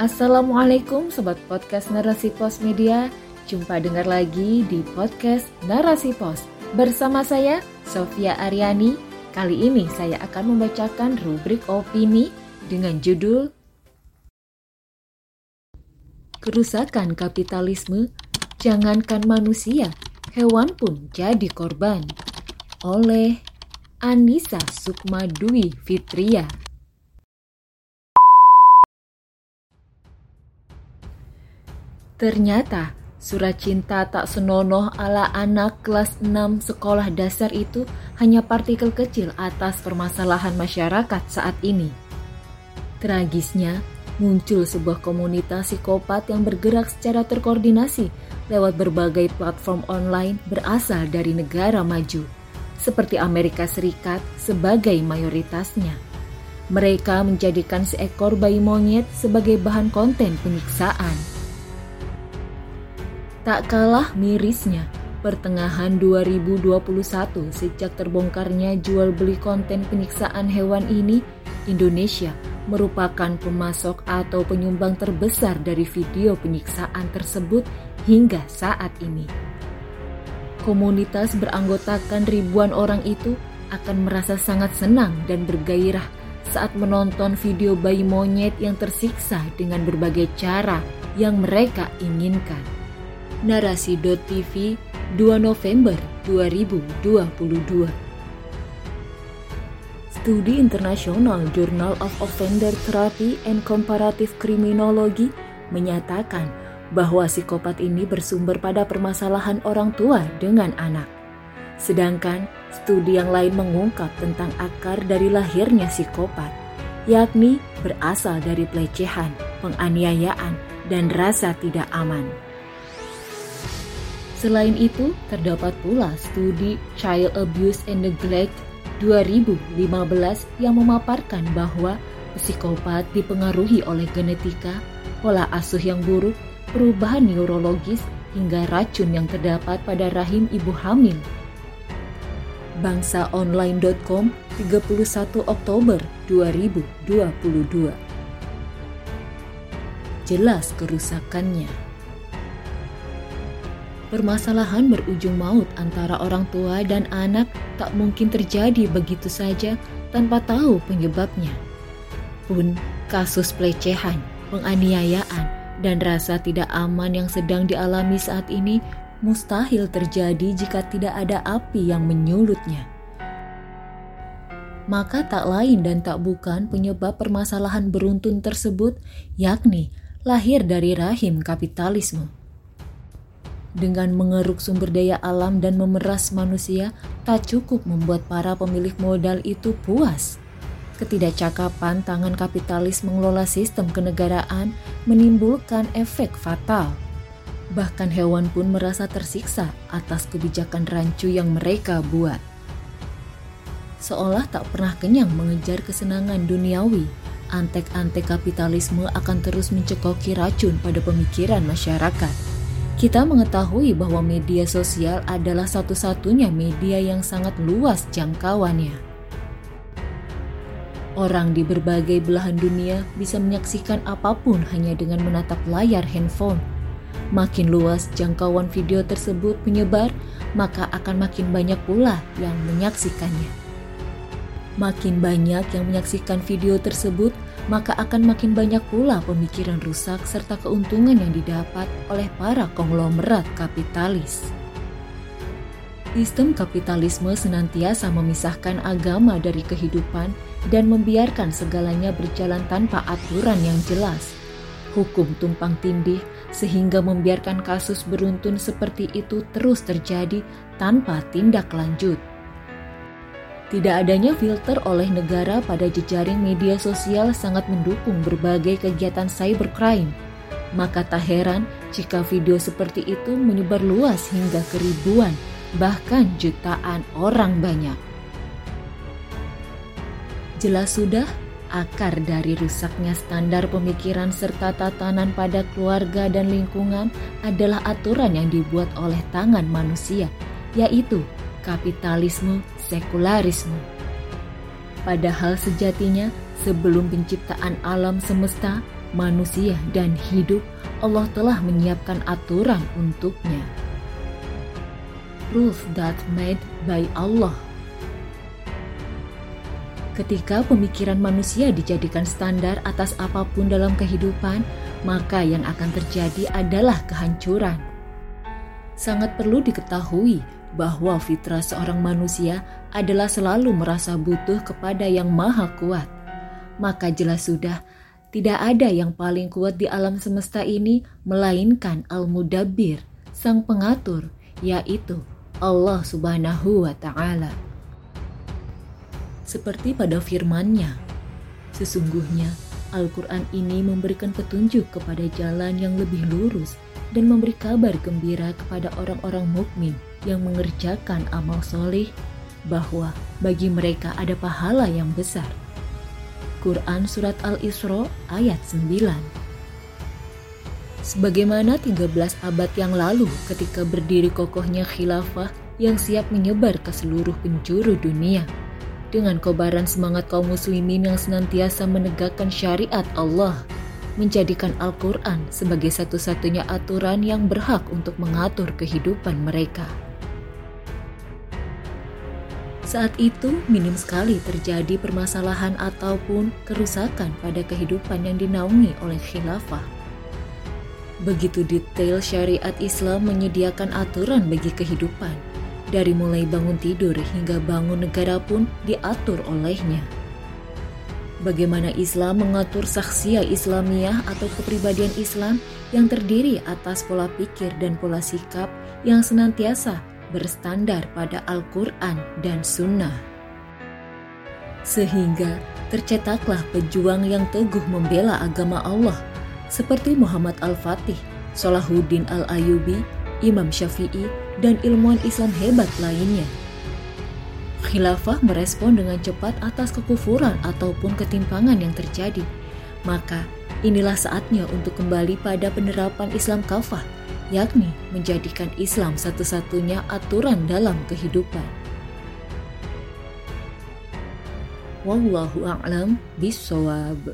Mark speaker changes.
Speaker 1: Assalamualaikum Sobat Podcast Narasi Pos Media. Jumpa dengar lagi di Podcast Narasi Pos. Bersama saya, Sofia Aryani Kali ini saya akan membacakan rubrik opini dengan judul Kerusakan kapitalisme, jangankan manusia, hewan pun jadi korban. Oleh Anissa Sukma Dwi Fitria Ternyata surat cinta tak senonoh ala anak kelas 6 sekolah dasar itu hanya partikel kecil atas permasalahan masyarakat saat ini. Tragisnya, muncul sebuah komunitas psikopat yang bergerak secara terkoordinasi lewat berbagai platform online berasal dari negara maju, seperti Amerika Serikat sebagai mayoritasnya. Mereka menjadikan seekor bayi monyet sebagai bahan konten penyiksaan Tak kalah mirisnya, pertengahan 2021 sejak terbongkarnya jual beli konten penyiksaan hewan ini, Indonesia merupakan pemasok atau penyumbang terbesar dari video penyiksaan tersebut hingga saat ini. Komunitas beranggotakan ribuan orang itu akan merasa sangat senang dan bergairah saat menonton video bayi monyet yang tersiksa dengan berbagai cara yang mereka inginkan narasi.tv 2 November 2022. Studi internasional Journal of Offender Therapy and Comparative Criminology menyatakan bahwa psikopat ini bersumber pada permasalahan orang tua dengan anak. Sedangkan studi yang lain mengungkap tentang akar dari lahirnya psikopat, yakni berasal dari pelecehan, penganiayaan, dan rasa tidak aman. Selain itu, terdapat pula studi Child Abuse and Neglect 2015 yang memaparkan bahwa psikopat dipengaruhi oleh genetika, pola asuh yang buruk, perubahan neurologis, hingga racun yang terdapat pada rahim ibu hamil. Bangsaonline.com 31 Oktober 2022 Jelas kerusakannya. Permasalahan berujung maut antara orang tua dan anak tak mungkin terjadi begitu saja tanpa tahu penyebabnya. Pun kasus pelecehan, penganiayaan, dan rasa tidak aman yang sedang dialami saat ini mustahil terjadi jika tidak ada api yang menyulutnya. Maka tak lain dan tak bukan penyebab permasalahan beruntun tersebut, yakni lahir dari rahim kapitalisme. Dengan mengeruk sumber daya alam dan memeras manusia, tak cukup membuat para pemilik modal itu puas. Ketidakcakapan tangan kapitalis mengelola sistem kenegaraan menimbulkan efek fatal. Bahkan hewan pun merasa tersiksa atas kebijakan rancu yang mereka buat. Seolah tak pernah kenyang mengejar kesenangan duniawi, antek-antek kapitalisme akan terus mencekoki racun pada pemikiran masyarakat kita mengetahui bahwa media sosial adalah satu-satunya media yang sangat luas jangkauannya. Orang di berbagai belahan dunia bisa menyaksikan apa pun hanya dengan menatap layar handphone. Makin luas jangkauan video tersebut menyebar, maka akan makin banyak pula yang menyaksikannya. Makin banyak yang menyaksikan video tersebut, maka akan makin banyak pula pemikiran rusak serta keuntungan yang didapat oleh para konglomerat kapitalis. Sistem kapitalisme senantiasa memisahkan agama dari kehidupan dan membiarkan segalanya berjalan tanpa aturan yang jelas. Hukum tumpang tindih sehingga membiarkan kasus beruntun seperti itu terus terjadi tanpa tindak lanjut. Tidak adanya filter oleh negara pada jejaring media sosial sangat mendukung berbagai kegiatan cybercrime. Maka tak heran jika video seperti itu menyebar luas hingga ke ribuan, bahkan jutaan orang banyak. Jelas sudah, akar dari rusaknya standar pemikiran serta tatanan pada keluarga dan lingkungan adalah aturan yang dibuat oleh tangan manusia, yaitu kapitalisme, sekularisme. Padahal sejatinya sebelum penciptaan alam semesta, manusia dan hidup, Allah telah menyiapkan aturan untuknya. Rules that made by Allah Ketika pemikiran manusia dijadikan standar atas apa pun dalam kehidupan, maka yang akan terjadi adalah kehancuran. Sangat perlu diketahui bahwa fitrah seorang manusia adalah selalu merasa butuh kepada yang maha kuat. Maka jelas sudah, tidak ada yang paling kuat di alam semesta ini melainkan Al-Mudabbir, sang pengatur, yaitu Allah subhanahu wa ta'ala seperti pada firman-Nya. Sesungguhnya, Al-Quran ini memberikan petunjuk kepada jalan yang lebih lurus dan memberi kabar gembira kepada orang-orang mukmin yang mengerjakan amal soleh bahwa bagi mereka ada pahala yang besar. Quran Surat Al-Isra ayat 9 Sebagaimana 13 abad yang lalu ketika berdiri kokohnya khilafah yang siap menyebar ke seluruh penjuru dunia, dengan kobaran semangat kaum muslimin yang senantiasa menegakkan syariat Allah, menjadikan Al-Quran sebagai satu-satunya aturan yang berhak untuk mengatur kehidupan mereka. Saat itu, minim sekali terjadi permasalahan ataupun kerusakan pada kehidupan yang dinaungi oleh khilafah. Begitu detail syariat Islam menyediakan aturan bagi kehidupan, dari mulai bangun tidur hingga bangun negara pun diatur olehnya. Bagaimana Islam mengatur saksia Islamiyah atau kepribadian Islam yang terdiri atas pola pikir dan pola sikap yang senantiasa berstandar pada Al-Quran dan Sunnah. Sehingga tercetaklah pejuang yang teguh membela agama Allah seperti Muhammad Al-Fatih, Salahuddin Al-Ayubi, Imam Syafi'i, dan ilmuwan Islam hebat lainnya. Khilafah merespon dengan cepat atas kekufuran ataupun ketimpangan yang terjadi. Maka inilah saatnya untuk kembali pada penerapan Islam kafah, yakni menjadikan Islam satu-satunya aturan dalam kehidupan. Wallahu a'lam bishawab.